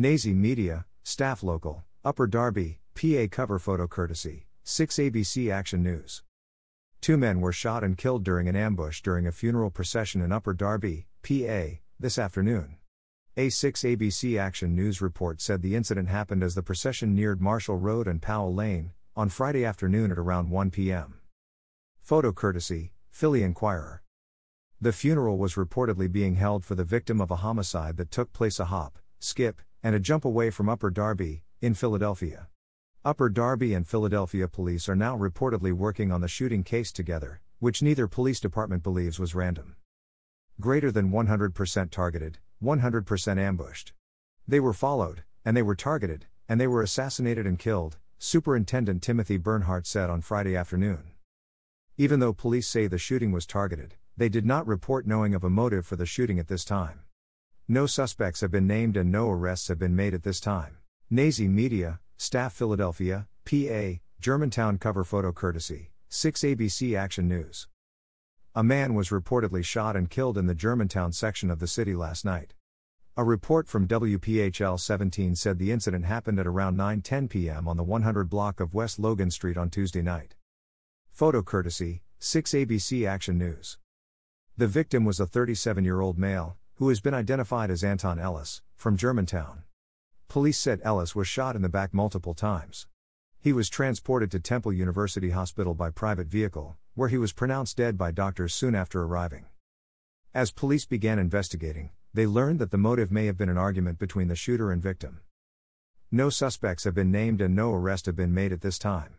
Nazi Media, Staff Local, Upper Darby, PA cover photo courtesy, 6 ABC Action News. Two men were shot and killed during an ambush during a funeral procession in Upper Darby, PA, this afternoon. A 6 ABC Action News report said the incident happened as the procession neared Marshall Road and Powell Lane, on Friday afternoon at around 1 p.m. Photo courtesy, Philly Inquirer. The funeral was reportedly being held for the victim of a homicide that took place a hop, skip, and a jump away from Upper Darby, in Philadelphia. Upper Darby and Philadelphia police are now reportedly working on the shooting case together, which neither police department believes was random. Greater than 100% targeted, 100% ambushed. They were followed, and they were targeted, and they were assassinated and killed, Superintendent Timothy Bernhardt said on Friday afternoon. Even though police say the shooting was targeted, they did not report knowing of a motive for the shooting at this time. No suspects have been named and no arrests have been made at this time. Nazi Media, Staff Philadelphia, PA, Germantown cover photo courtesy, 6 ABC Action News. A man was reportedly shot and killed in the Germantown section of the city last night. A report from WPHL 17 said the incident happened at around 9:10 p.m. on the 100 block of West Logan Street on Tuesday night. Photo courtesy 6 ABC Action News. The victim was a 37-year-old male who has been identified as Anton Ellis from Germantown. Police said Ellis was shot in the back multiple times. He was transported to Temple University Hospital by private vehicle, where he was pronounced dead by doctors soon after arriving. As police began investigating, they learned that the motive may have been an argument between the shooter and victim. No suspects have been named and no arrest have been made at this time.